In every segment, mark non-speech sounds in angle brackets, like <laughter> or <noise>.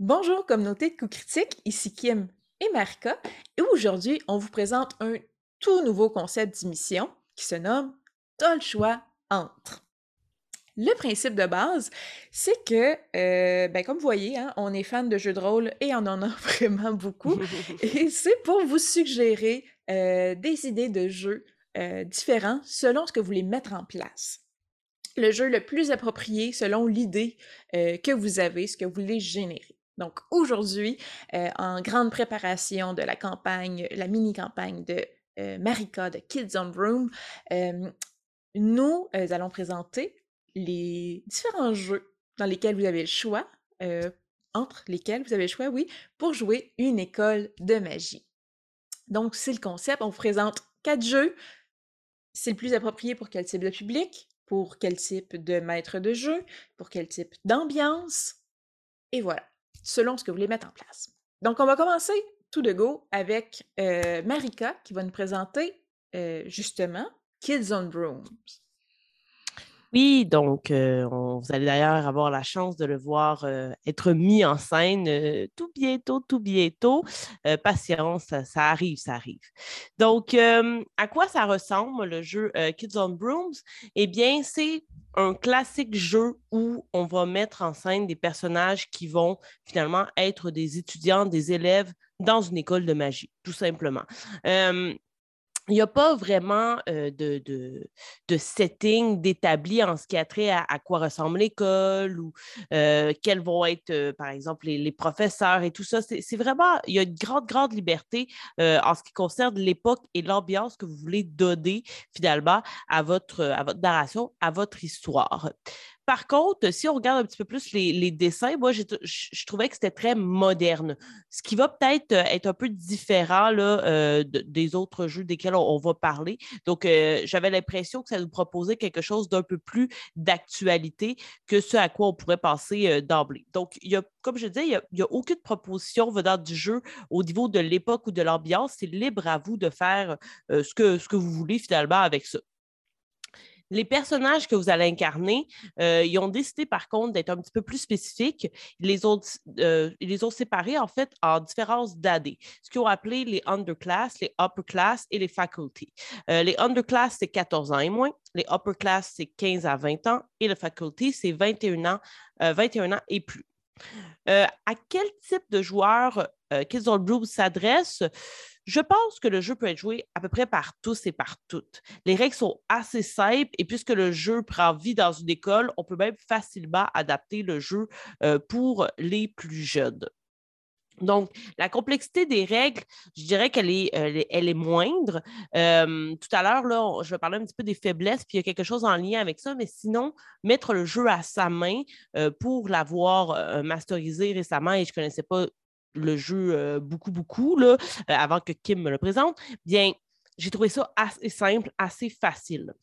Bonjour communauté de coups critiques, ici Kim et Marika, et aujourd'hui on vous présente un tout nouveau concept d'émission qui se nomme T'as le choix entre. Le principe de base, c'est que, euh, ben, comme vous voyez, hein, on est fan de jeux de rôle et on en a <laughs> vraiment beaucoup, <laughs> et c'est pour vous suggérer euh, des idées de jeux euh, différents selon ce que vous voulez mettre en place. Le jeu le plus approprié selon l'idée que vous avez, ce que vous voulez générer. Donc aujourd'hui, euh, en grande préparation de la campagne, la mini-campagne de euh, Marika de Kids on Room, euh, nous allons présenter les différents jeux dans lesquels vous avez le choix, entre lesquels vous avez le choix, oui, pour jouer une école de magie. Donc, c'est le concept. On vous présente quatre jeux. C'est le plus approprié pour quel type de public, pour quel type de maître de jeu, pour quel type d'ambiance. Et voilà selon ce que vous voulez mettre en place. Donc, on va commencer tout de go avec euh, Marika qui va nous présenter euh, justement Kids on Brooms. Oui, donc euh, vous allez d'ailleurs avoir la chance de le voir être mis en scène tout bientôt, tout bientôt. patience, ça, arrive, ça arrive. Donc, à quoi ça ressemble le jeu Kids on Brooms? Eh bien, c'est un classique jeu où on va mettre en scène des personnages qui vont finalement être des étudiants, des élèves dans une école de magie, tout simplement il n'y a pas vraiment de, de, setting d'établi en ce qui a trait à, quoi ressemble l'école ou quels vont être, par exemple, les, professeurs et tout ça. C'est vraiment, il y a une grande, grande liberté en ce qui concerne l'époque et l'ambiance que vous voulez donner finalement à votre, à votre narration, à votre histoire. Par contre, si on regarde un petit peu plus les, dessins, moi, je, trouvais que c'était très moderne, ce qui va peut-être euh, être un peu différent euh, des autres jeux desquels on, va parler. Donc, euh, j'avais l'impression que ça nous proposait quelque chose d'un peu plus d'actualité que ce à quoi on pourrait passer d'emblée. Donc, comme je disais, il n'y a, aucune proposition venant du jeu au niveau de l'époque ou de l'ambiance. C'est libre à vous de faire ce que vous voulez finalement avec ça. Les personnages que vous allez incarner, euh, ils ont décidé par contre d'être un petit peu plus spécifiques. Ils les ont, euh, séparés en fait en différences d'AD, ce qu'ils ont appelé les underclass, les upper class et les faculty. Euh, les underclass, c'est 14 ans et moins. Les upper class, c'est 15 à 20 ans. Et le faculty, c'est 21 ans, 21 ans et plus. à quel type de joueur Kids on Blue s'adresse? Je pense que le jeu peut être joué à peu près par tous et par toutes. Les règles sont assez simples et puisque le jeu prend vie dans une école, on peut même facilement adapter le jeu euh, pour les plus jeunes. Donc, la complexité des règles, je dirais qu'elle est, euh, moindre. Euh, tout à l'heure, je vais parler un petit peu des faiblesses, puis il y a quelque chose en lien avec ça, mais sinon, mettre le jeu à sa main pour l'avoir masterisé récemment, et je ne connaissais pas le jeu euh, beaucoup, beaucoup, euh, avant que Kim me le présente, bien, j'ai trouvé ça assez simple, assez facile.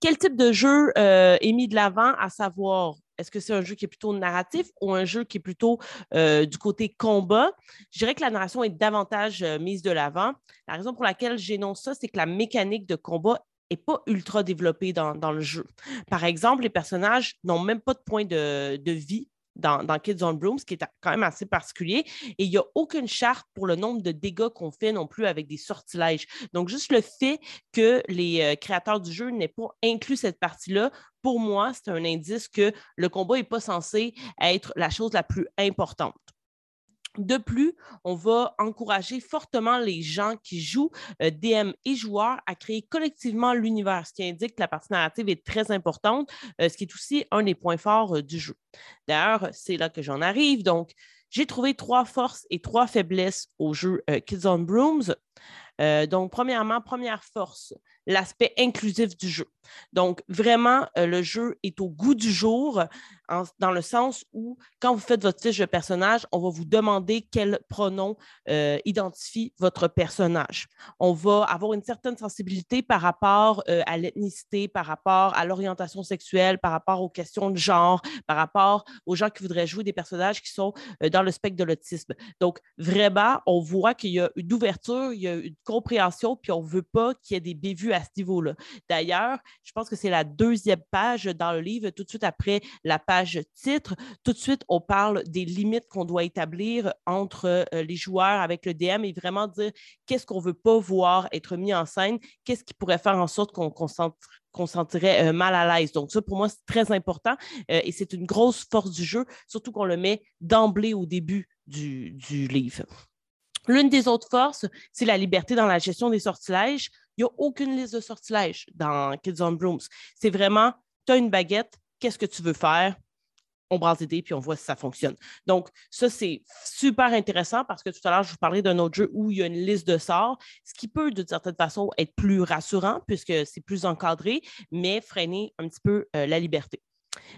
Quel type de jeu euh, est mis de l'avant, à savoir, est-ce que c'est un jeu qui est plutôt narratif ou un jeu qui est plutôt du côté combat? Je dirais que la narration est davantage mise de l'avant. La raison pour laquelle j'énonce ça, c'est que la mécanique de combat n'est pas ultra développée dans, le jeu. Par exemple, les personnages n'ont même pas de point de, de vie dans, Kids on Broom, ce qui est quand même assez particulier. Et il n'y a aucune charte pour le nombre de dégâts qu'on fait non plus avec des sortilèges. Donc, juste le fait que les euh, créateurs du jeu n'aient pas inclus cette partie-là, pour moi, c'est un indice que le combat n'est pas censé être la chose la plus importante. De plus, on va encourager fortement les gens qui jouent, euh, DM et joueurs, à créer collectivement l'univers, ce qui indique que la partie narrative est très importante, euh, ce qui est aussi un des points forts euh, du jeu. D'ailleurs, c'est là que j'en arrive. Donc, j'ai trouvé trois forces et trois faiblesses au jeu Kids on Brooms. Donc, premièrement, première force, l'aspect inclusif du jeu. Donc, vraiment, le jeu est au goût du jour dans le sens où, quand vous faites votre fiche de personnage, on va vous demander quel pronom euh, identifie votre personnage. On va avoir une certaine sensibilité par rapport euh, à l'ethnicité, par rapport à l'orientation sexuelle, par rapport aux questions de genre, par rapport aux gens qui voudraient jouer des personnages qui sont euh, dans le spectre de l'autisme. Donc, vraiment, on voit qu'il y a une ouverture, il y a une compréhension, puis on ne veut pas qu'il y ait des bévues à ce niveau-là. D'ailleurs, je pense que c'est la deuxième page dans le livre, tout de suite après la page titre. Tout de suite, on parle des limites qu'on doit établir entre euh, les joueurs avec le DM et vraiment dire qu'est-ce qu'on ne veut pas voir être mis en scène, qu'est-ce qui pourrait faire en sorte qu'on qu'on sentirait euh, mal à l'aise. Donc, ça, pour moi, c'est très important euh, et c'est une grosse force du jeu, surtout qu'on le met d'emblée au début du livre. L'une des autres forces, c'est la liberté dans la gestion des sortilèges. Il n'y a aucune liste de sortilèges dans Kids on Brooms. C'est vraiment, tu as une baguette, qu'est-ce que tu veux faire? On brasse des dés, puis on voit si ça fonctionne. Donc, ça, c'est super intéressant parce que tout à l'heure, je vous parlais d'un autre jeu où il y a une liste de sorts, ce qui peut, de certaine façon, être plus rassurant puisque c'est plus encadré, mais freiner un petit peu euh, la liberté.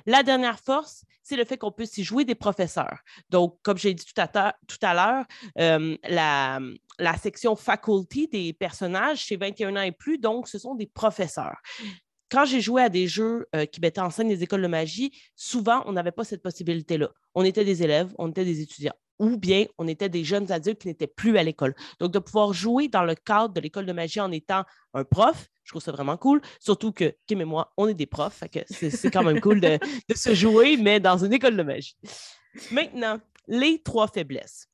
La dernière force, c'est le fait qu'on puisse y jouer des professeurs. Donc, comme j'ai dit tout à, l'heure, euh, la, la, section faculty des personnages, c'est 21 ans et plus, donc ce sont des professeurs. Quand j'ai joué à des jeux euh, qui mettaient en scène les écoles de magie, souvent, on n'avait pas cette possibilité-là. On était des élèves, on était des étudiants ou bien on était des jeunes adultes qui n'étaient plus à l'école. Donc, de pouvoir jouer dans le cadre de l'école de magie en étant un prof, je trouve ça vraiment cool. Surtout que Kim et moi, on est des profs. c'est quand même cool de, se jouer, mais dans une école de magie. Maintenant, les trois faiblesses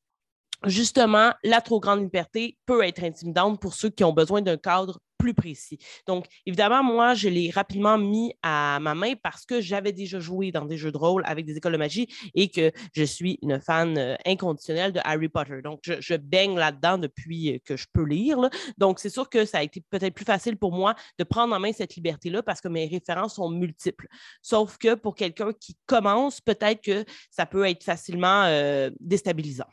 justement, la trop grande liberté peut être intimidante pour ceux qui ont besoin d'un cadre précis. Donc, évidemment, moi, je l'ai rapidement mis à ma main parce que j'avais déjà joué dans des jeux de rôle avec des écoles de magie et que je suis une fan euh, inconditionnelle de Harry Potter. Donc, je, baigne là-dedans depuis que je peux lire. Donc, c'est sûr que ça a été peut-être plus facile pour moi de prendre en main cette liberté-là parce que mes références sont multiples. Sauf que pour quelqu'un qui commence, peut-être que ça peut être facilement euh, déstabilisant.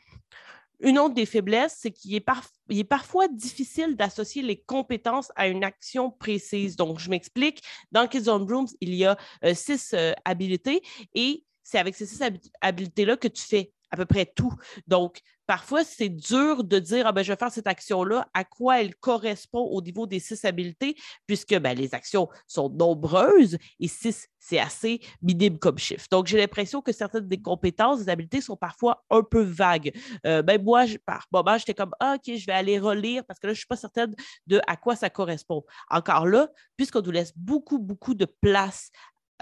Une autre des faiblesses, c'est qu'il est, parfois difficile d'associer les compétences à une action précise. Donc, je m'explique. Dans Kids on Rooms, il y a euh, six euh, habiletés et c'est avec ces six habiletés-là que tu fais à peu près tout. Donc, parfois, c'est dur de dire ah ben, je vais faire cette action-là, à quoi elle correspond au niveau des six habiletés, puisque ben, les actions sont nombreuses et six, c'est assez minime comme chiffre. Donc, j'ai l'impression que certaines des compétences, des habiletés sont parfois un peu vagues. Euh, ben, moi, par moment, j'étais comme ah, OK, je vais aller relire parce que là, je ne suis pas certaine de à quoi ça correspond. Encore là, puisqu'on nous laisse beaucoup, beaucoup de place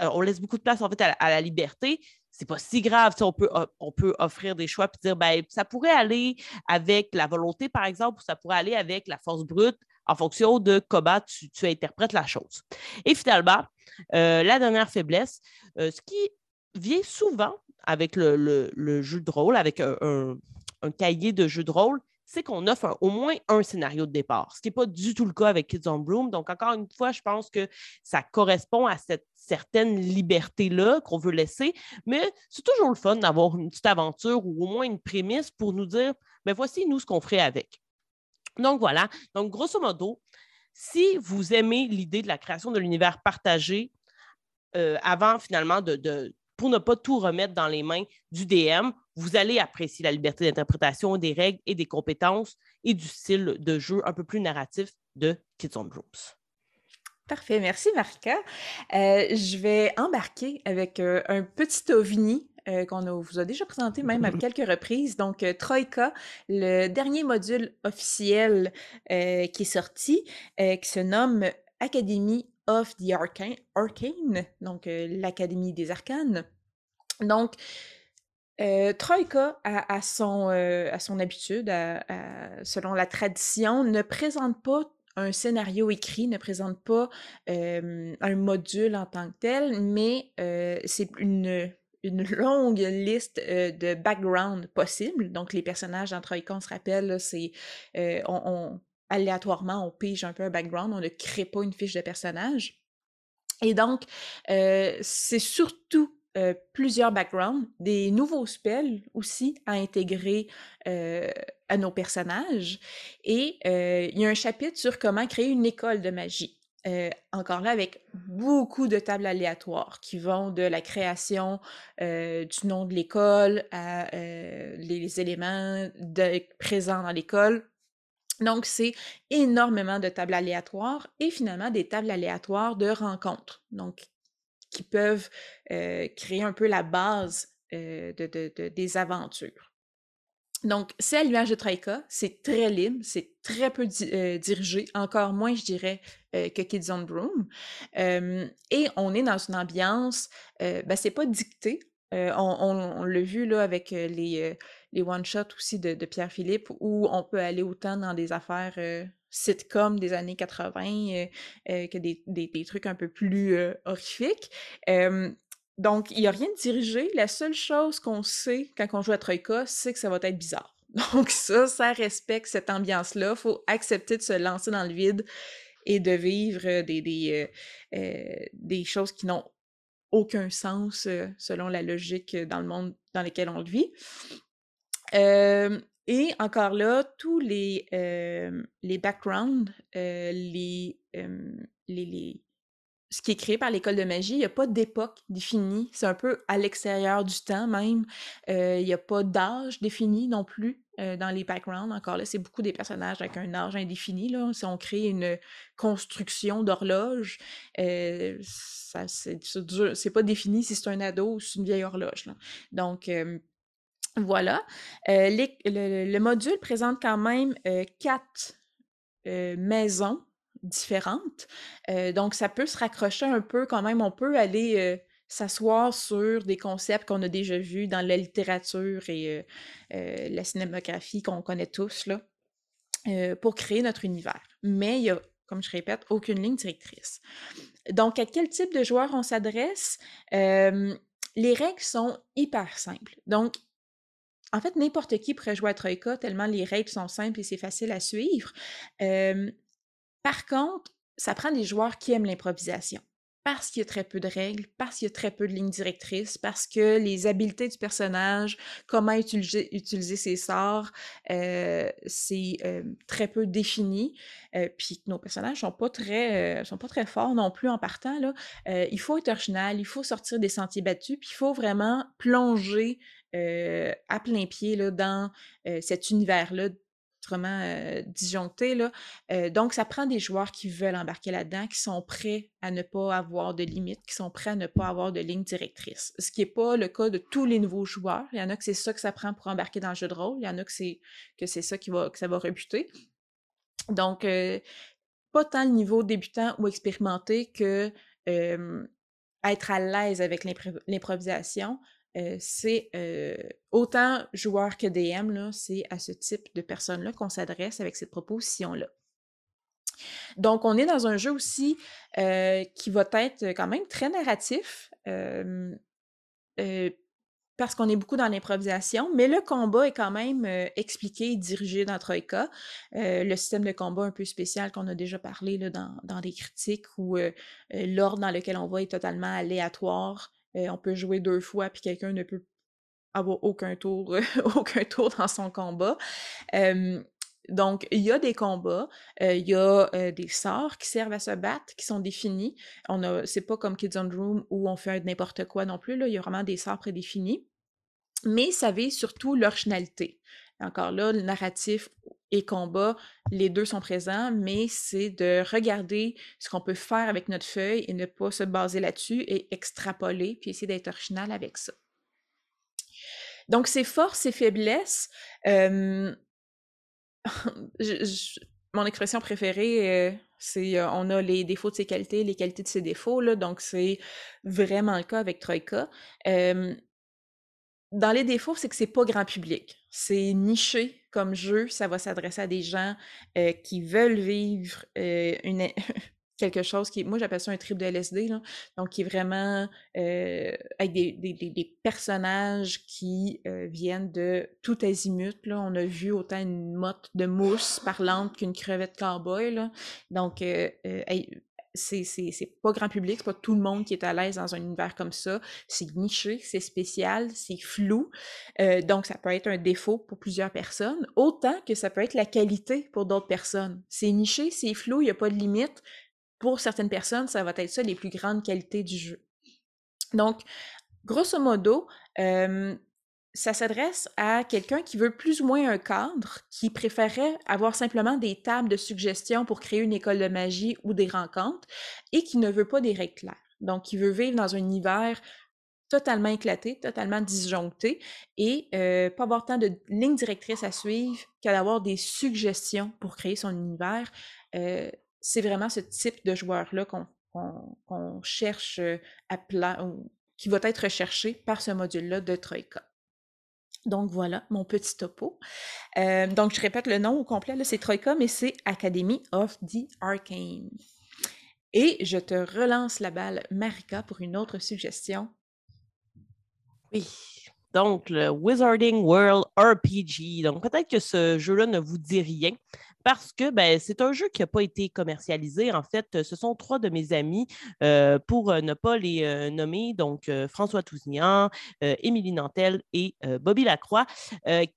euh, on laisse beaucoup de place en fait à la liberté c'est pas si grave. on, peut, on peut offrir des choix et dire ben, ça pourrait aller avec la volonté, par exemple, ou ça pourrait aller avec la force brute en fonction de comment tu, interprètes la chose. Et finalement, euh, la dernière faiblesse, euh, ce qui vient souvent avec le, jeu de rôle, avec un, cahier de jeu de rôle, c'est qu'on offre au moins un scénario de départ, ce qui n'est pas du tout le cas avec Kids on Bloom. Donc, encore une fois, je pense que ça correspond à cette certaine liberté-là qu'on veut laisser, mais c'est toujours le fun d'avoir une petite aventure ou au moins une prémisse pour nous dire, mais ben, voici nous ce qu'on ferait avec. Donc, voilà. Donc, grosso modo, si vous aimez l'idée de la création de l'univers partagé, euh, avant finalement de, pour ne pas tout remettre dans les mains du DM, vous allez apprécier la liberté d'interprétation des règles et des compétences et du style de jeu un peu plus narratif de Kids on Groups. Parfait, merci Marika. Euh, je vais embarquer avec euh, un petit ovni euh, qu'on vous a déjà présenté même à <laughs> quelques reprises. Donc, Troika, le dernier module officiel qui est sorti, qui se nomme Academy of the Arcane, donc l'Académie des Arcanes. Donc, euh, Troika, à, son, à son habitude, selon la tradition, ne présente pas un scénario écrit, ne présente pas un module en tant que tel, mais c'est une, une longue liste de background possibles. Donc, les personnages dans Troika, on se rappelle, c'est aléatoirement, on pige un peu un background, on ne crée pas une fiche de personnage. Et donc, c'est surtout plusieurs backgrounds, des nouveaux spells aussi à intégrer à nos personnages. Et il y a un chapitre sur comment créer une école de magie. encore là, avec beaucoup de tables aléatoires qui vont de la création du nom de l'école à les éléments présents dans l'école. Donc, c'est énormément de tables aléatoires et finalement des tables aléatoires de rencontres. Donc, qui peuvent créer un peu la base de, des aventures. Donc, c'est à l'image de Troika, c'est très libre, c'est très peu dirigé, encore moins, je dirais, que Kids on Broom. et on est dans une ambiance, ben, c'est pas dicté. on, l'a vu là avec les, les one-shots aussi de, Pierre-Philippe, où on peut aller autant dans des affaires sitcom des années 80 que des, des, trucs un peu plus horrifiques. Donc, il n'y a rien de dirigé. La seule chose qu'on sait quand on joue à Troika, c'est que ça va être bizarre. <laughs> Donc, ça, ça respecte cette ambiance-là. Faut accepter de se lancer dans le vide et de vivre des, des, euh, euh, des choses qui n'ont aucun sens euh, selon la logique dans le monde dans lequel on vit. Et encore là, tous les, les backgrounds, les, les, ce qui est créé par l'école de magie, il n'y a pas d'époque définie. C'est un peu à l'extérieur du temps même. Il n'y a pas d'âge défini non plus dans les backgrounds. Encore là, c'est beaucoup des personnages avec un âge indéfini. Là. Si on crée une construction d'horloge, euh, c'est pas défini si c'est un ado ou c'est une vieille horloge. Donc, voilà. le, module présente quand même quatre maisons différentes. donc, ça peut se raccrocher un peu quand même. On peut aller s'asseoir sur des concepts qu'on a déjà vus dans la littérature et la cinématographie qu'on connaît tous, là, pour créer notre univers. Mais il y a, comme je répète, aucune ligne directrice. Donc, à quel type de joueur on s'adresse? les règles sont hyper simples. Donc, en fait, n'importe qui pourrait jouer à Troika tellement les règles sont simples et c'est facile à suivre. Par contre, ça prend des joueurs qui aiment l'improvisation. Parce qu'il y a très peu de règles, parce qu'il y a très peu de lignes directrices, parce que les habiletés du personnage, comment utiliser, ses sorts, euh, c'est euh, très peu défini. Euh, puis nos personnages sont pas très, sont pas très forts non plus en partant. Là. il faut être original, il faut sortir des sentiers battus, puis il faut vraiment plonger à plein pied là, dans cet univers-là vraiment euh, disjoncté. Euh, donc, ça prend des joueurs qui veulent embarquer là-dedans, qui sont prêts à ne pas avoir de limites, qui sont prêts à ne pas avoir de ligne directrice. Ce qui n'est pas le cas de tous les nouveaux joueurs. Il y en a que c'est ça que ça prend pour embarquer dans le jeu de rôle. Il y en a que c'est que c'est ça qui va, que ça va rebuter. Donc, euh, pas tant le niveau débutant ou expérimenté que être à l'aise avec l'improvisation, c'est autant joueur que DM, c'est à ce type de personnes-là qu'on s'adresse avec cette proposition-là. Donc, on est dans un jeu aussi qui va être quand même très narratif, parce qu'on est beaucoup dans l'improvisation, mais le combat est quand même expliqué et dirigé dans Troika. le système de combat un peu spécial qu'on a déjà parlé là, dans, dans des critiques, où l'ordre dans lequel on va est totalement aléatoire on peut jouer deux fois, puis quelqu'un ne peut avoir aucun tour, <laughs> aucun tour dans son combat. donc, il y a des combats, il y a des sorts qui servent à se battre, qui sont définis. On a, c'est pas comme Kids on Room où on fait n'importe quoi non plus. Là, il y a vraiment des sorts prédéfinis. Mais ça vise surtout l'originalité. Encore là, le narratif et combat, les deux sont présents, mais c'est de regarder ce qu'on peut faire avec notre feuille et ne pas se baser là-dessus et extrapoler, puis essayer d'être original avec ça. Donc, ses forces et faiblesses, <laughs> mon expression préférée, c'est on a les défauts de ses qualités, les qualités de ses défauts, là, donc c'est vraiment le cas avec Troika. Dans les défauts, c'est que c'est pas grand public. C'est niché comme jeu, ça va s'adresser à des gens euh, qui veulent vivre euh, une, <laughs> quelque chose qui, moi j'appelle ça un trip de LSD, donc qui est vraiment euh, avec des, personnages qui viennent de tout azimut. On a vu autant une motte de mousse parlante qu'une crevette cowboy. Donc, c'est pas grand public, c'est pas tout le monde qui est à l'aise dans un univers comme ça. C'est niché, c'est spécial, c'est flou. Euh, donc, ça peut être un défaut pour plusieurs personnes, autant que ça peut être la qualité pour d'autres personnes. C'est niché, c'est flou, il n'y a pas de limite. Pour certaines personnes, ça va être ça les plus grandes qualités du jeu. Donc, grosso modo, euh, ça s'adresse à quelqu'un qui veut plus ou moins un cadre, qui préférerait avoir simplement des tables de suggestions pour créer une école de magie ou des rencontres et qui ne veut pas des règles claires. Donc, qui veut vivre dans un univers totalement éclaté, totalement disjoncté et euh, pas avoir tant de lignes directrices à suivre qu'à d'avoir des suggestions pour créer son univers. Euh, c'est vraiment ce type de joueur-là qu'on cherche euh, à plat, qui va être recherché par ce module-là de Troika. Donc voilà mon petit topo. donc je répète le nom au complet, c'est Troika, mais c'est Academy of the Arcane. Et je te relance la balle, Marika, pour une autre suggestion oui. Donc, le Wizarding World RPG. Donc, peut-être que ce jeu-là ne vous dit rien parce que ben, c'est un jeu qui n'a pas été commercialisé. En fait, ce sont trois de mes amis, euh, pour euh, ne pas les euh, nommer, donc François Tousignan, Émilie Nantel et Bobby Lacroix,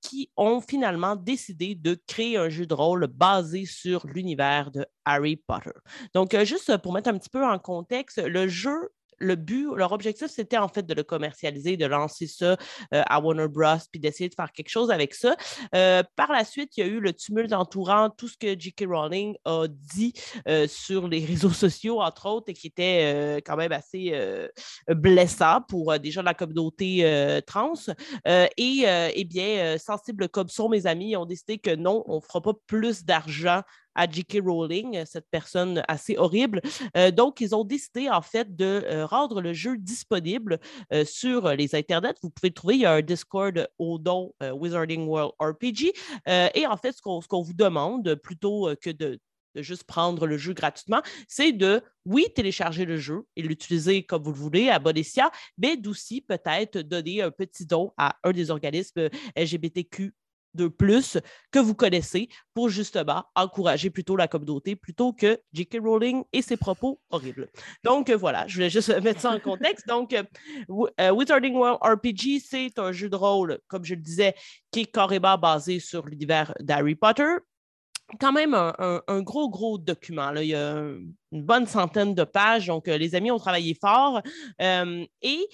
qui ont finalement décidé de créer un jeu de rôle basé sur l'univers de Harry Potter. Donc, juste pour mettre un petit peu en contexte, le jeu le but, leur objectif, c'était en fait de le commercialiser, de lancer ça euh, à Warner Bros. puis d'essayer de faire quelque chose avec ça. Euh, par la suite, il y a eu le tumulte entourant tout ce que J.K. Rowling a dit euh, sur les <laughs> réseaux sociaux, entre autres, et qui était quand même assez blessant pour déjà la communauté trans. et eh bien, sensibles comme sont mes amis, ont décidé que non, on ne fera pas plus d'argent à J.K. Rowling, cette personne assez horrible. Euh, donc, ils ont décidé en fait de euh, rendre le jeu disponible euh, sur les internets. Vous pouvez le trouver, il y a un Discord au nom Wizarding World RPG. et en fait, ce qu'on vous demande, plutôt que de, juste prendre le jeu gratuitement, c'est de, oui, télécharger le jeu et l'utiliser comme vous le voulez à bon mais d'aussi peut-être donner un petit don à un des organismes LGBTQ de plus que vous connaissez pour justement encourager plutôt la communauté plutôt que J.K. Rowling et ses propos horribles. Donc euh, voilà, je voulais juste <laughs> mettre ça en contexte. Donc, euh, euh, Wizarding World RPG, c'est un jeu de rôle, comme je le disais, qui est carrément basé sur l'univers d'Harry Potter. Quand même un, gros, gros document. Il y a une bonne centaine de pages, donc les amis ont travaillé fort. et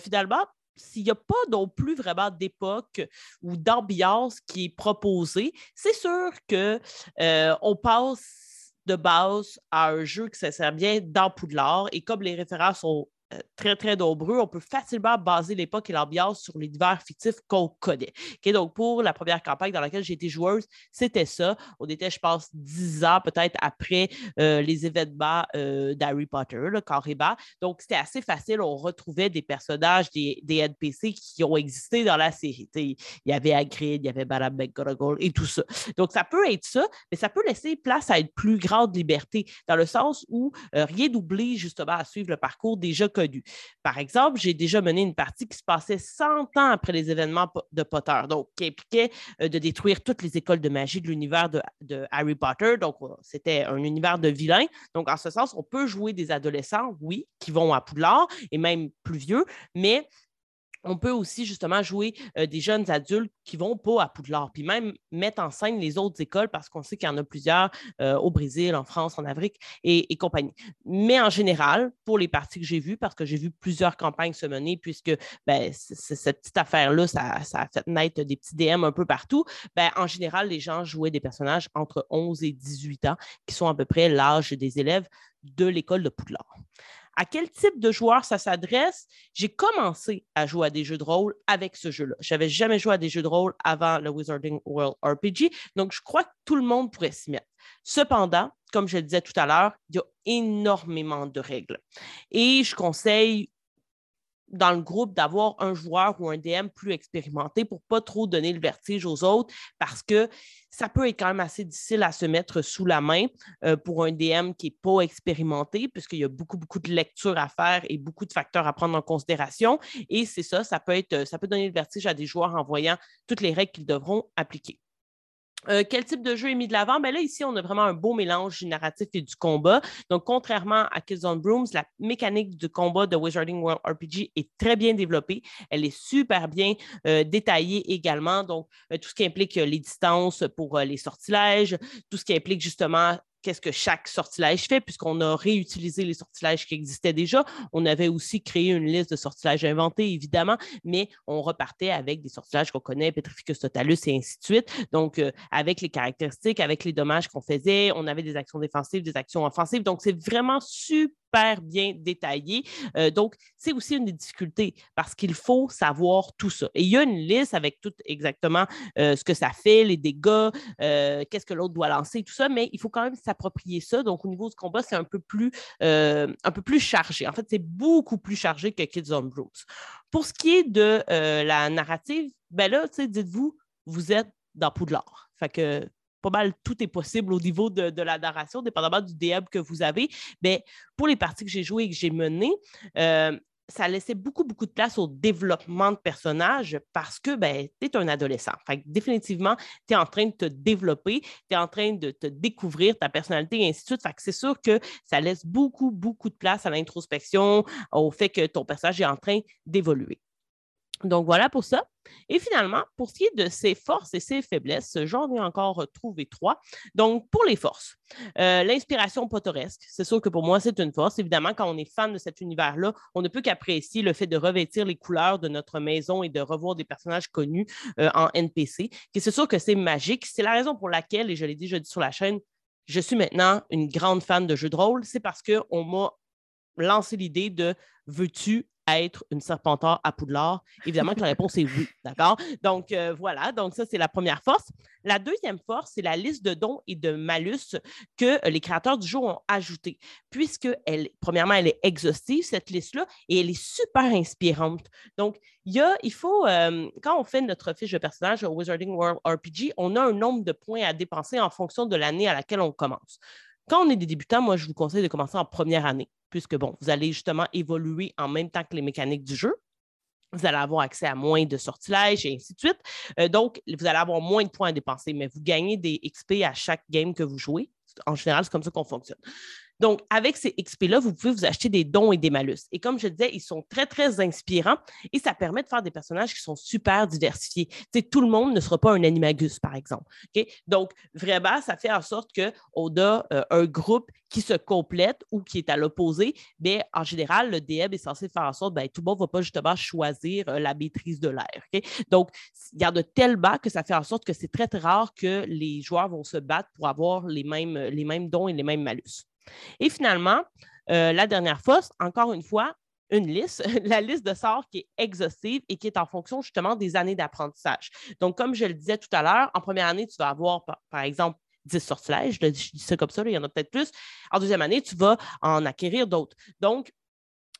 finalement, s'il n'y a pas non plus vraiment d'époque ou d'ambiance qui est proposée, c'est sûr qu'on euh, passe de base à un jeu qui sert bien dans Poudlard. Et comme les références sont très, très nombreux, on peut facilement baser l'époque et l'ambiance sur l'univers fictif qu'on connaît. donc, pour la première campagne dans laquelle j'ai été joueuse, c'était ça. On était, je pense, dix ans peut-être après euh, les événements euh, d'Harry Potter, le carrément. Donc, c'était assez facile. On retrouvait des personnages, des, NPC qui ont existé dans la série. il y avait Hagrid, il y avait Madame McGonagall et tout ça. Donc, ça peut être ça, mais ça peut laisser place à une plus grande liberté, dans le sens où rien n'oublie justement à suivre le parcours déjà connu par exemple, j'ai déjà mené une partie qui se passait 100 ans après les événements de Potter, donc qui impliquait euh, de détruire toutes les écoles de magie de l'univers de, Harry Potter. Donc, c'était un univers de vilains. Donc, en ce sens, on peut jouer des adolescents, oui, qui vont à Poudlard et même plus vieux, mais on peut aussi justement jouer euh, des jeunes adultes qui vont pas à Poudlard, puis même mettre en scène les autres écoles parce qu'on sait qu'il y en a plusieurs euh, au Brésil, en France, en Afrique et, compagnie. Mais en général, pour les parties que j'ai vues, parce que j'ai vu plusieurs campagnes se mener, puisque ben, cette petite affaire-là, ça, a fait naître des petits DM un peu partout, ben, en général, les gens jouaient des personnages entre 11 et 18 ans, qui sont à peu près l'âge des élèves de l'école de Poudlard à quel type de joueur ça s'adresse, j'ai commencé à jouer à des jeux de rôle avec ce jeu-là. Je n'avais jamais joué à des jeux de rôle avant le Wizarding World RPG, donc je crois que tout le monde pourrait s'y mettre. Cependant, comme je le disais tout à l'heure, il y a énormément de règles. Et je conseille dans le groupe d'avoir un joueur ou un DM plus expérimenté pour pas trop donner le vertige aux autres parce que ça peut être quand même assez difficile à se mettre sous la main euh, pour un DM qui n'est pas expérimenté puisqu'il y a beaucoup, beaucoup de lectures à faire et beaucoup de facteurs à prendre en considération. Et c'est ça, ça peut, être, ça peut donner le vertige à des joueurs en voyant toutes les règles qu'ils devront appliquer. Euh, quel type de jeu est mis de l'avant? Ben là, ici, on a vraiment un beau mélange du narratif et du combat. Donc, contrairement à Kids on Brooms, la mécanique du combat de Wizarding World RPG est très bien développée. Elle est super bien euh, détaillée également. Donc, euh, tout ce qui implique les distances pour les sortilèges, tout ce qui implique justement qu'est-ce que chaque sortilège fait, puisqu'on a réutilisé les sortilèges qui existaient déjà. On avait aussi créé une liste de sortilèges inventés, évidemment, mais on repartait avec des sortilèges qu'on connaît, Petrificus totalus et ainsi de suite. Donc, euh, avec les caractéristiques, avec les dommages qu'on faisait, on avait des actions défensives, des actions offensives. Donc, c'est vraiment super bien détaillé. Euh, donc, c'est aussi une des difficultés parce qu'il faut savoir tout ça. Et il y a une liste avec tout exactement euh, ce que ça fait, les dégâts, qu'est-ce que l'autre doit lancer, tout ça, mais il faut quand même s'approprier ça. Donc, au niveau du combat, c'est un peu plus, un peu plus chargé. En fait, c'est beaucoup plus chargé que Kids on Brooms. Pour ce qui est de la narrative, ben là, dites-vous, vous êtes dans Poudlard. Fait que pas mal tout est possible au niveau de, la narration, dépendamment du DM que vous avez. Mais pour les parties que j'ai jouées et que j'ai menées, euh, ça laissait beaucoup, beaucoup de place au développement de personnages parce que ben, tu es un adolescent. Fait définitivement, tu es en train de te développer, tu es en train de te découvrir ta personnalité et ainsi de suite. Fait c'est sûr que ça laisse beaucoup, beaucoup de place à l'introspection, au fait que ton personnage est en train d'évoluer. Donc voilà pour ça. Et finalement, pour ce qui est de ses forces et ses faiblesses, j'en ai encore trouvé trois. Donc, pour les forces, euh, l'inspiration potoresque, c'est sûr que pour moi, c'est une force. Évidemment, quand on est fan de cet univers-là, on ne peut qu'apprécier le fait de revêtir les couleurs de notre maison et de revoir des personnages connus euh, en NPC. C'est sûr que c'est magique. C'est la raison pour laquelle, et je l'ai dit sur la chaîne, je suis maintenant une grande fan de jeux de rôle. C'est parce qu'on m'a lancé l'idée de veux-tu être une serpentard à Poudlard? Évidemment que la réponse est oui, d'accord? Donc, euh, voilà, donc ça, c'est la première force. La deuxième force, c'est la liste de dons et de malus que les créateurs du jeu ont ajouté, puisque, premièrement, elle est exhaustive, cette liste-là, et elle est super inspirante. Donc, il, y a, il faut, euh, quand on fait notre fiche de personnage au Wizarding World RPG, on a un nombre de points à dépenser en fonction de l'année à laquelle on commence. Quand on est des débutants, moi, je vous conseille de commencer en première année puisque bon, vous allez justement évoluer en même temps que les mécaniques du jeu. Vous allez avoir accès à moins de sortilèges et ainsi de suite. Euh, donc, vous allez avoir moins de points à dépenser, mais vous gagnez des XP à chaque game que vous jouez. En général, c'est comme ça qu'on fonctionne. Donc, avec ces XP-là, vous pouvez vous acheter des dons et des malus. Et comme je disais, ils sont très, très inspirants et ça permet de faire des personnages qui sont super diversifiés. tout le monde ne sera pas un animagus, par exemple. Donc, vraiment, ça fait en sorte qu'on a euh, un groupe qui se complète ou qui est à l'opposé. Mais en général, le DM est censé faire en sorte que ben, tout le monde ne va pas justement choisir euh, la maîtrise de l'air. Donc, il y a de tels bas que ça fait en sorte que c'est très, très rare que les joueurs vont se battre pour avoir les mêmes dons et les mêmes malus. Et finalement, euh, la dernière force, encore une fois, une liste, <laughs> la liste de sorts qui est exhaustive et qui est en fonction justement des années d'apprentissage. Donc, comme je le disais tout à l'heure, en première année, tu vas avoir, par, exemple, 10 sortilèges, je, dis ça comme ça, il y en a peut-être plus. En deuxième année, tu vas en acquérir d'autres. Donc,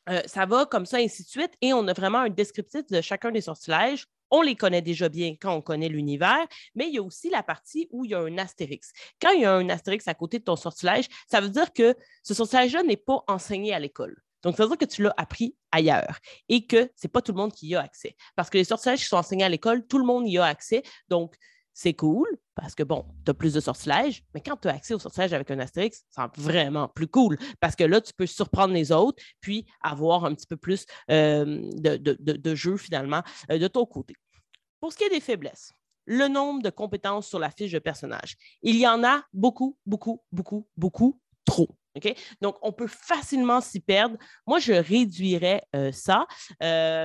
euh, ça va comme ça, ainsi de suite. Et on a vraiment un descriptif de chacun des sortilèges on les connaît déjà bien quand on connaît l'univers, mais il y a aussi la partie où il y a un astérix. Quand il y a un astérix à côté de ton sortilège, ça veut dire que ce sortilège-là n'est pas enseigné à l'école. Donc, ça veut dire que tu l'as appris ailleurs et que ce n'est pas tout le monde qui y a accès. Parce que les sortilèges qui sont enseignés à l'école, tout le monde y a accès. Donc, c'est cool parce que, bon, tu as plus de sortilèges, mais quand tu as accès aux sortilèges avec un Astérix, c'est vraiment plus cool parce que là, tu peux surprendre les autres puis avoir un petit peu plus euh, de, de, jeu finalement euh, de ton côté. Pour ce qui est des faiblesses, le nombre de compétences sur la fiche de personnage, il y en a beaucoup, beaucoup, beaucoup, beaucoup trop. Donc, on peut facilement s'y perdre. Moi, je réduirais euh, ça.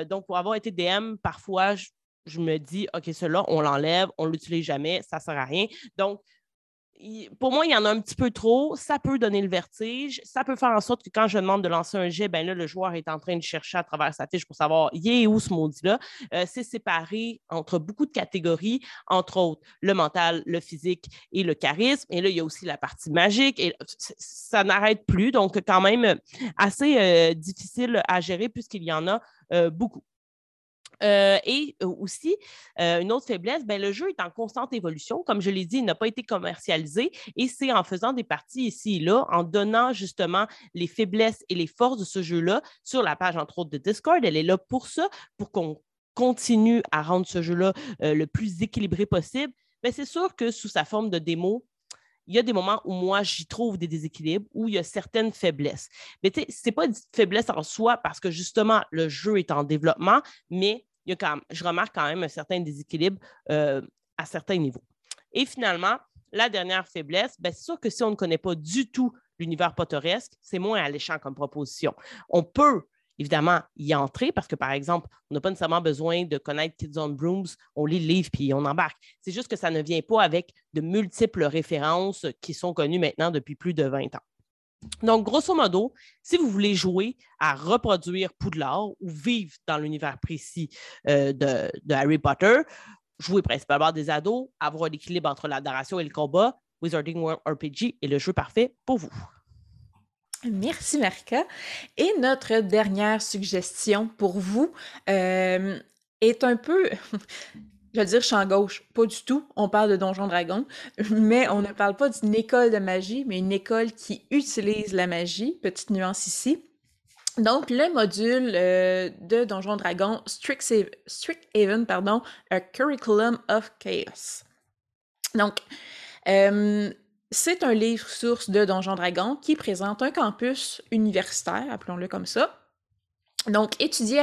donc, pour avoir été DM, parfois, je, je me dis, OK, cela, on l'enlève, on ne l'utilise jamais, ça ne sert à rien. Donc, pour moi, il y en a un petit peu trop. Ça peut donner le vertige. Ça peut faire en sorte que quand je demande de lancer un jet, ben là, le joueur est en train de chercher à travers sa fiche pour savoir, il est où ce maudit-là? Euh, c'est séparé entre beaucoup de catégories, entre autres le mental, le physique et le charisme. Et là, il y a aussi la partie magique. Et ça n'arrête plus. Donc, quand même, assez euh, difficile à gérer puisqu'il y en a euh, beaucoup. Euh, et euh, aussi, euh, une autre faiblesse, ben, le jeu est en constante évolution. Comme je l'ai dit, il n'a pas été commercialisé et c'est en faisant des parties ici et là, en donnant justement les faiblesses et les forces de ce jeu-là sur la page, entre autres, de Discord. Elle est là pour ça, pour qu'on continue à rendre ce jeu-là le plus équilibré possible. Mais c'est sûr que sous sa forme de démo, il y a des moments où moi, j'y trouve des déséquilibres, où il y a certaines faiblesses. Mais tu sais, ce n'est pas une faiblesse en soi parce que justement, le jeu est en développement, mais je remarque quand même un certain déséquilibre euh, à certains niveaux. Et finalement, la dernière faiblesse, ben, c'est sûr que si on ne connaît pas du tout l'univers potteresque, c'est moins alléchant comme proposition. On peut évidemment y entrer parce que, par exemple, on n'a pas nécessairement besoin de connaître Kids on Brooms, on lit le livre puis on embarque. C'est juste que ça ne vient pas avec de multiples références qui sont connues maintenant depuis plus de 20 ans. Donc, grosso modo, si vous voulez jouer à reproduire Poudlard ou vivre dans l'univers précis euh, de, Harry Potter, jouer principalement des ados, avoir un équilibre entre la narration et le combat, Wizarding World RPG est le jeu parfait pour vous. Merci Marika. Et notre dernière suggestion pour vous euh, est un peu, je vais dire champ gauche, pas du tout. On parle de Donjon Dragon, mais on ne parle pas d'une école de magie, mais une école qui utilise la magie. Petite nuance ici. Donc, le module euh, de Donjon Dragon, Strixhaven, pardon, A Curriculum of Chaos. Donc, euh, c'est un livre source de Donjon Dragon qui présente un campus universitaire, appelons-le comme ça, donc, étudier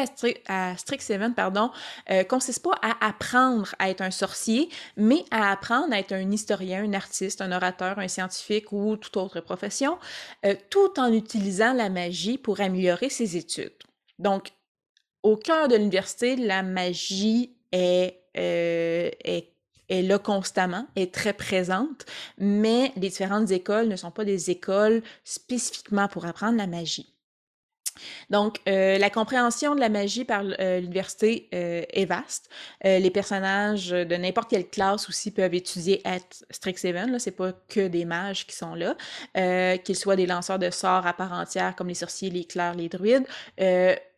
à, Strixhaven, pardon, euh, consiste pas à apprendre à être un sorcier, mais à apprendre à être un historien, un artiste, un orateur, un scientifique ou toute autre profession, euh, tout en utilisant la magie pour améliorer ses études. Donc, au cœur de l'université, la magie est, euh, est est là constamment, est très présente, mais les différentes écoles ne sont pas des écoles spécifiquement pour apprendre la magie. Donc, euh, la compréhension de la magie par euh, l'université euh, est vaste. les personnages de n'importe quelle classe aussi peuvent étudier à Strixhaven. Ce n'est pas que des mages qui sont là, qu'ils soient des lanceurs de sorts à part entière comme les sorciers, les clercs, les druides,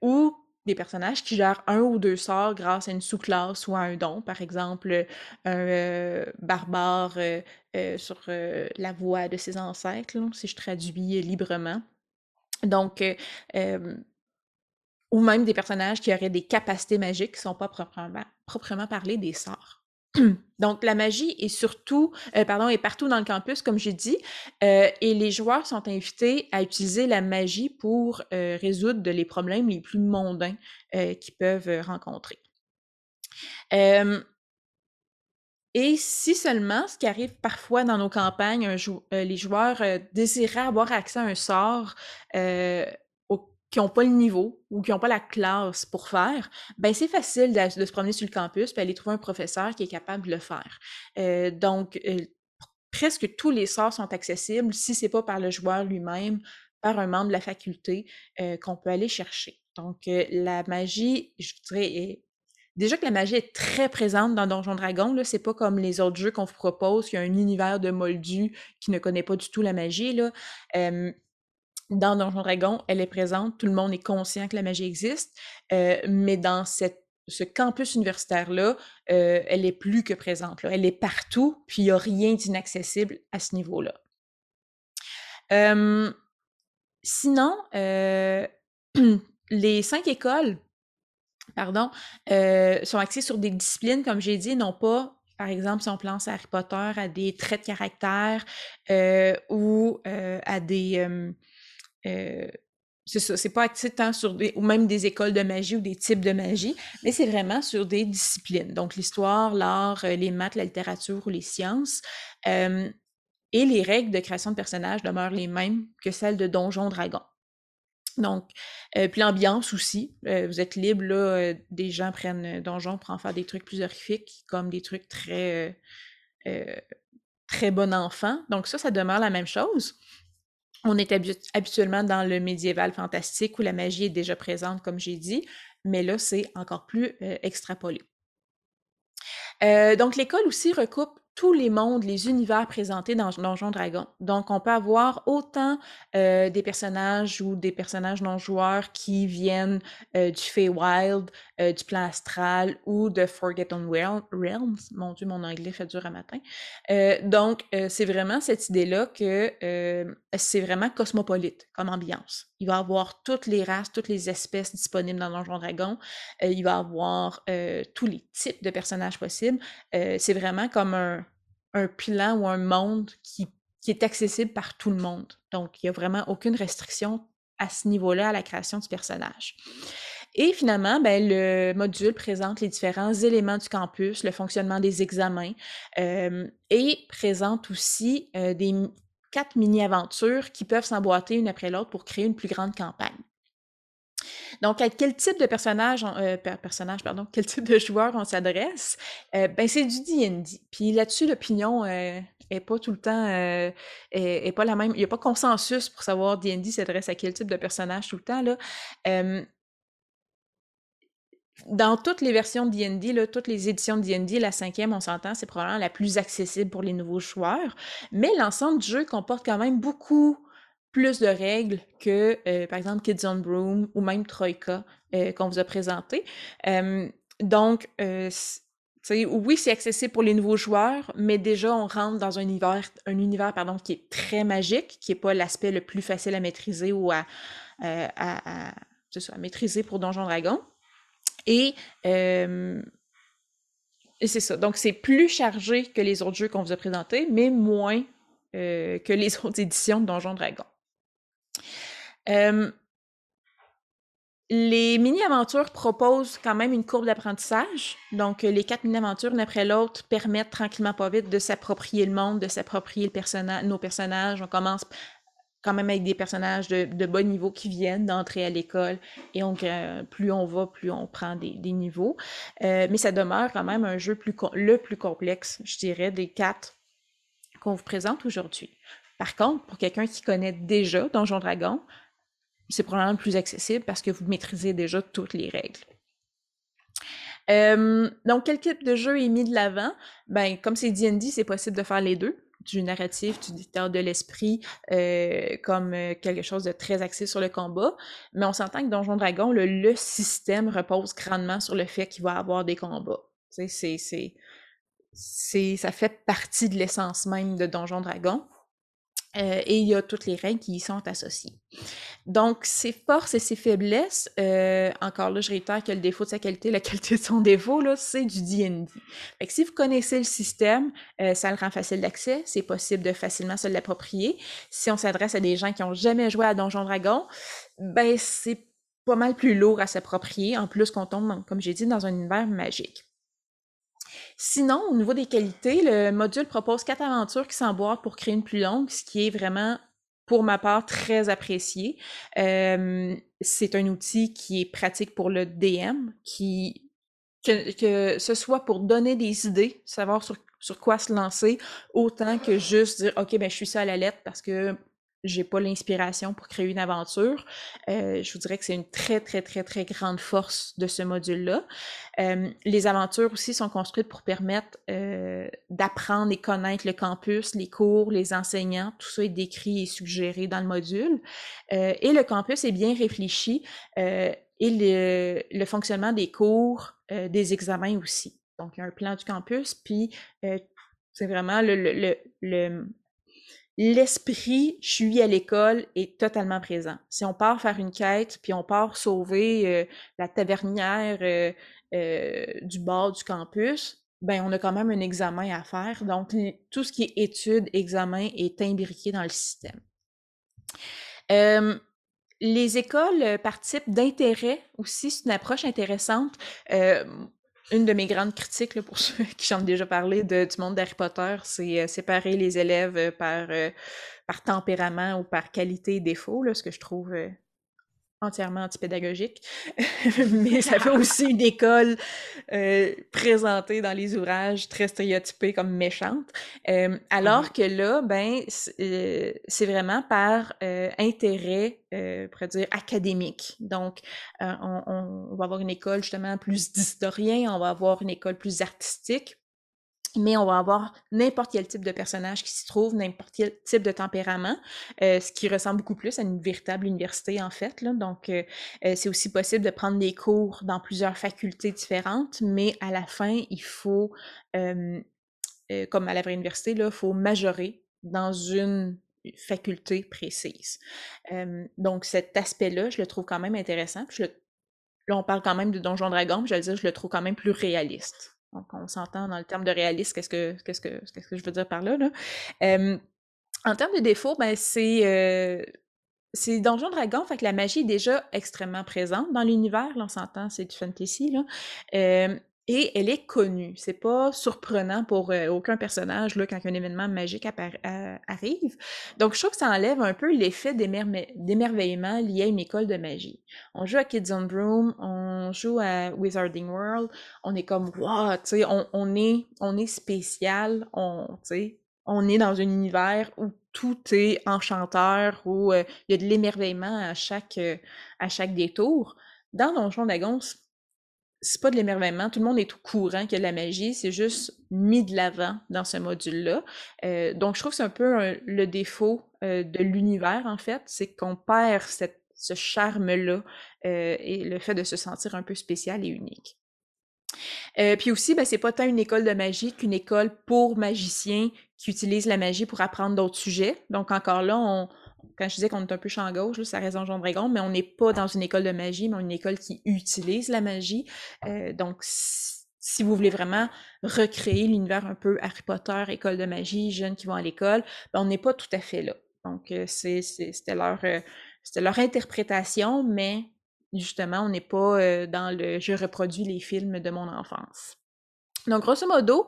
ou des personnages qui gèrent un ou deux sorts grâce à une sous-classe ou à un don. Par exemple, un barbare sur la voie de ses ancêtres, si je traduis librement. Donc, euh, euh, ou même des personnages qui auraient des capacités magiques qui ne sont pas proprement, proprement parlé des sorts. <clears throat> Donc, la magie est surtout, euh, pardon, est partout dans le campus, comme j'ai dit, et les joueurs sont invités à utiliser la magie pour résoudre les problèmes les plus mondains qu'ils peuvent rencontrer. Et si seulement, ce qui arrive parfois dans nos campagnes, euh, les joueurs euh, désiraient avoir accès à un sort euh, qui n'ont pas le niveau ou qui n'ont pas la classe pour faire, ben c'est facile de, se promener sur le campus et aller trouver un professeur qui est capable de le faire. donc, presque tous les sorts sont accessibles si ce n'est pas par le joueur lui-même, par un membre de la faculté qu'on peut aller chercher. Donc, la magie, je dirais, est Déjà que la magie est très présente dans Donjon Dragon, là, c'est pas comme les autres jeux qu'on vous propose, il y a un univers de moldus qui ne connaît pas du tout la magie, dans Donjon Dragon, elle est présente, tout le monde est conscient que la magie existe, mais dans ce campus universitaire-là, elle est plus que présente. Elle est partout, puis il n'y a rien d'inaccessible à ce niveau-là. sinon, <clears throat> les cinq écoles pardon, euh, sont axés sur des disciplines, comme j'ai dit, non pas, par exemple, si on pense à Harry Potter, à des traits de caractère euh, ou euh, à des. c'est ça, c'est pas axé tant sur des, ou même des écoles de magie ou des types de magie, mais c'est vraiment sur des disciplines. Donc, l'histoire, l'art, les maths, la littérature ou les sciences. et les règles de création de personnages demeurent les mêmes que celles de Donjon Dragon. Donc, euh, puis l'ambiance aussi. Euh, vous êtes libre, là, euh, des gens prennent Donjon pour en faire des trucs plus horrifiques, comme des trucs très, très bon enfant. Donc ça, ça demeure la même chose. On est habituellement dans le médiéval fantastique où la magie est déjà présente, comme j'ai dit, mais là, c'est encore plus extrapolé. donc l'école aussi recoupe tous les mondes, les univers présentés dans Donjon Dragon. Donc, on peut avoir autant euh, des personnages ou des personnages non-joueurs qui viennent euh, du Feywild, euh, du plan astral ou de Forgotten Realms. Mon Dieu, mon anglais fait dur à matin. donc, c'est vraiment cette idée-là que c'est vraiment cosmopolite comme ambiance. Il va avoir toutes les races, toutes les espèces disponibles dans Donjon Dragon. il va avoir tous les types de personnages possibles. c'est vraiment comme un un plan ou un monde qui, est accessible par tout le monde. Donc, il n'y a vraiment aucune restriction à ce niveau-là à la création du personnage. Et finalement, ben, le module présente les différents éléments du campus, le fonctionnement des examens euh, et présente aussi euh, des quatre mini-aventures qui peuvent s'emboîter une après l'autre pour créer une plus grande campagne. Donc, à quel type de personnage, euh, pardon, quel type de joueur on s'adresse? Euh, ben, c'est du D&D. Puis là-dessus, l'opinion euh, est pas tout le temps, est, est, pas la même. Il n'y a pas consensus pour savoir D&D s'adresse à quel type de personnage tout le temps, dans toutes les versions de D&D, toutes les éditions de D&D, la cinquième, on s'entend, c'est probablement la plus accessible pour les nouveaux joueurs. Mais l'ensemble du jeu comporte quand même beaucoup plus de règles que, euh, par exemple, Kids on Broom ou même Troika euh, qu'on vous a présenté. donc, euh, oui, c'est accessible pour les nouveaux joueurs, mais déjà, on rentre dans un univers, un univers pardon, qui est très magique, qui n'est pas l'aspect le plus facile à maîtriser ou à, maîtriser pour Donjon Dragon. Et, c'est ça. Donc, c'est plus chargé que les autres jeux qu'on vous a présentés, mais moins que les <laughs> autres éditions de Donjon Les mini-aventures proposent quand même une courbe d'apprentissage. Donc, les quatre mini-aventures, l'une après l'autre, permettent tranquillement pas vite de s'approprier le monde, de s'approprier nos personnages. On commence quand même avec des personnages de, bas niveau qui viennent d'entrer à l'école. Et donc, plus on va, plus on prend des, niveaux. Euh, mais ça demeure quand même un jeu le plus complexe, je dirais, des quatre qu'on vous présente aujourd'hui. Par contre, pour quelqu'un qui connaît déjà Donjon Dragon, c'est probablement plus accessible parce que vous maîtrisez déjà toutes les règles. Euh, donc, quel type de jeu est mis de l'avant? Ben, comme c'est D&D, c'est possible de faire les deux, du narratif, du dictateur de l'esprit, euh, comme euh, quelque chose de très axé sur le combat. Mais on s'entend que Donjon Dragon, le, système repose grandement sur le fait qu'il va avoir des combats. C'est, c'est, ça fait partie de l'essence même de Donjon Dragon. Euh, et il y a toutes les règles qui y sont associées. Donc, ses forces et ses faiblesses, euh, encore là, je réitère que le défaut de sa qualité, la <laughs> qualité de son défaut, là, c'est du D&D. Fait si vous connaissez le système, euh, ça le rend facile d'accès, c'est possible de facilement se l'approprier. Si on s'adresse à des gens qui n'ont jamais joué à Donjon Dragon, ben c'est pas mal plus lourd à s'approprier, en plus qu'on tombe, comme j'ai dit, dans un univers magique. Sinon, au niveau des qualités, le module propose quatre aventures qui s'emboîtent pour créer une plus longue, ce qui est vraiment, pour ma part, très apprécié. Euh, c'est un outil qui est pratique pour le DM, qui que, ce soit pour donner des idées, savoir sur, sur quoi se lancer, autant que juste dire OK, ben je suis ça à la lettre parce que j'ai pas l'inspiration pour créer une aventure. Euh, je vous dirais que c'est une très, très, très, très grande force de ce module-là. Euh, les aventures aussi sont construites pour permettre euh, d'apprendre et connaître le campus, les cours, les enseignants. Tout ça est décrit et suggéré dans le module. et le campus est bien réfléchi et le, le fonctionnement des cours, des examens aussi. Donc, il y a un plan du campus, puis c'est vraiment le, le, le l'esprit je suis à l'école est totalement présent. Si on part faire une quête, puis on part sauver euh, la tavernière euh, euh, du bord du campus, ben on a quand même un examen à faire. Donc, tout ce qui est études, examen est imbriqué dans le système. les écoles participent d'intérêt aussi, c'est une approche intéressante une de mes grandes critiques, pour <laughs> ceux qui en ont déjà parlé de, du monde d'Harry Potter, c'est euh, séparer les élèves euh, par, euh, par tempérament ou par qualité et défaut, là, ce que je trouve entièrement antipédagogique, <laughs> mais ça fait aussi une école euh, présentée dans les ouvrages très stéréotypée comme méchante. Euh, alors mmh que là, ben, euh, c'est vraiment par euh, intérêt, euh, pourrait dire, académique. Donc, on, on, va avoir une école justement plus d'historiens, on va avoir une école plus artistique, mais on va avoir n'importe quel type de personnage qui s'y trouve, n'importe quel type de tempérament, euh, ce qui ressemble beaucoup plus à une véritable université en fait. Là. Donc, euh, euh, c'est aussi possible de prendre des cours dans plusieurs facultés différentes, mais à la fin, il faut, comme à la vraie université, il faut majorer dans une faculté précise. donc, cet aspect-là, je le trouve quand même intéressant. Je là, on parle quand même de Donjon Dragon, je vais dire, je le trouve quand même plus réaliste. Donc, on s'entend dans le terme de réaliste, qu'est-ce que, qu'est-ce que, qu'est-ce que je veux dire par là? là? en termes de défauts, ben, c'est, euh, c'est Donjon Dragon, fait que la magie est déjà extrêmement présente dans l'univers, là, on s'entend, c'est du fantasy, là. Et elle est connue. C'est pas surprenant pour euh, aucun personnage là, quand un événement magique arrive. Donc, je trouve que ça enlève un peu l'effet d'émerveillement lié à une école de magie. On joue à Kids on Broom, on joue à Wizarding World, on est comme, wow, tu sais, on, est, on est spécial, on, on est dans un univers où tout est enchanteur, où euh, il y a de l'émerveillement à chaque, euh, à chaque détour. Dans Donjon Dragons, c'est pas de l'émerveillement, tout le monde est au courant de la magie, c'est juste mis de l'avant dans ce module-là. Euh, donc, je trouve que c'est un peu le défaut de l'univers, en fait, c'est qu'on perd ce charme-là et le fait de se sentir un peu spécial et unique. Euh, puis aussi, ben, c'est pas tant une école de magie qu'une école pour magiciens qui utilisent la magie pour apprendre d'autres sujets. Donc encore là, on, quand je disais qu'on est un peu champ gauche, là, ça reste Jean Dragon, mais on n'est pas dans une école de magie, mais une école qui utilise la magie. Euh, donc si vous voulez vraiment recréer l'univers un peu Harry Potter, école de magie, jeunes qui vont à l'école, ben, on n'est pas tout à fait là. Donc euh, c'était leur, leur interprétation, mais justement, on n'est pas dans le je reproduis les films de mon enfance. Donc, grosso modo,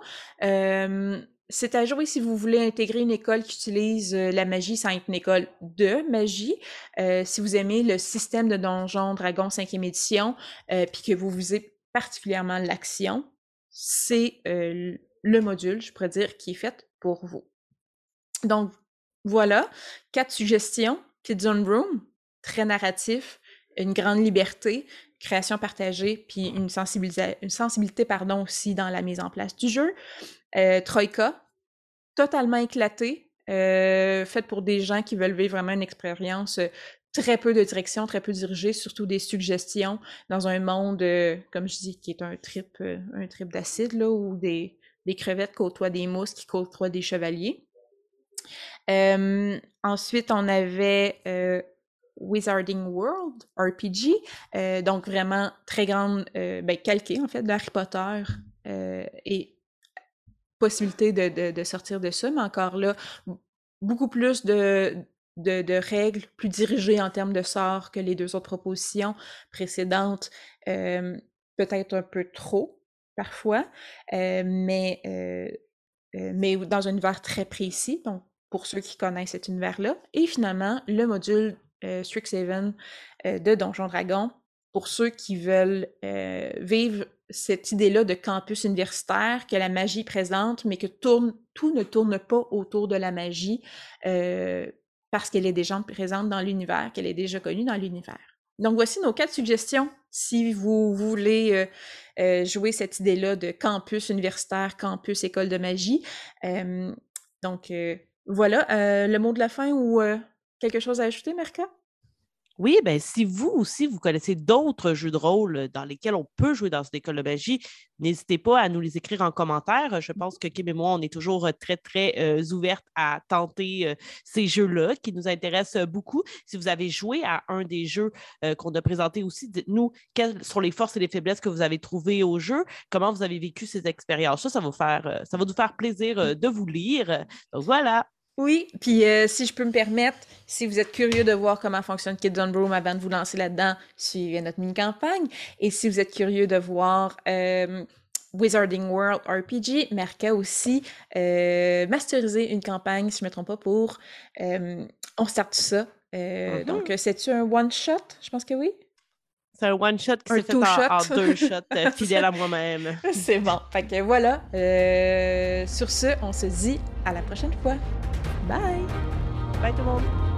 c'est à jouer si vous voulez intégrer une école qui utilise la magie sans être une école de magie. si vous aimez le système de Donjon Dragon 5e édition, puis que vous visez particulièrement l'action, c'est le module, je pourrais dire, qui est fait pour vous. Donc, voilà, quatre suggestions. Kids on Room, très narratif, une grande liberté, création partagée, puis une, sensibilité, une sensibilité pardon, aussi dans la mise en place du jeu. Euh, Troika, totalement éclaté, euh, faite pour des gens qui veulent vivre vraiment une expérience euh, très peu de direction, très peu dirigée, surtout des suggestions dans un monde, comme je dis, qui est un trip, un trip d'acide, là, où des, crevettes côtoient des mousses qui côtoient des chevaliers. ensuite, on avait Wizarding World RPG, donc vraiment très grande, ben, calquée en fait de Harry Potter et possibilité de, sortir de ça, mais encore là, beaucoup plus de, règles, plus dirigées en termes de sorts que les deux autres propositions précédentes, peut-être un peu trop parfois, mais, mais dans un univers très précis, donc pour ceux qui connaissent cet univers-là. Et finalement, le module Strixhaven de Donjon Dragon pour ceux qui veulent vivre cette idée-là de campus universitaire que la magie présente, mais que tout ne tourne pas autour de la magie parce qu'elle est déjà présente dans l'univers, qu'elle est déjà connue dans l'univers. Donc voici nos quatre suggestions si vous voulez jouer cette idée-là de campus universitaire, campus école de magie. donc voilà, le mot de la fin ou Quelque chose à ajouter, Merca? Oui, ben si vous aussi, vous connaissez d'autres jeux de rôle dans lesquels on peut jouer dans une école de magie, n'hésitez pas à nous les écrire en commentaire. Je pense que Kim et moi, on est toujours très, très euh, ouvertes à tenter euh, ces jeux-là qui nous intéressent beaucoup. Si vous avez joué à un des jeux euh, qu'on a présentés aussi, dites-nous quelles sont les forces et les faiblesses que vous avez trouvées au jeu, comment vous avez vécu ces expériences. Ça, ça va, faire, ça va nous faire plaisir de vous lire. Donc voilà. Oui, puis euh, si je peux me permettre, si vous êtes curieux de voir comment fonctionne Kids on Broom avant de vous lancer là-dedans, suivez notre mini-campagne. Et si vous êtes curieux de voir euh, Wizarding World RPG, Merca aussi euh, masteriser une campagne, si je ne me trompe pas, pour On start tout ça. Mm-hmm. Donc, c'est-tu un one-shot? Je pense que oui. C'est un one-shot qui s'est fait en, deux shots, <laughs> fidèle à moi-même. C'est bon. Fait que voilà. sur ce, on se dit à la prochaine fois. Bye! Bye tout le monde!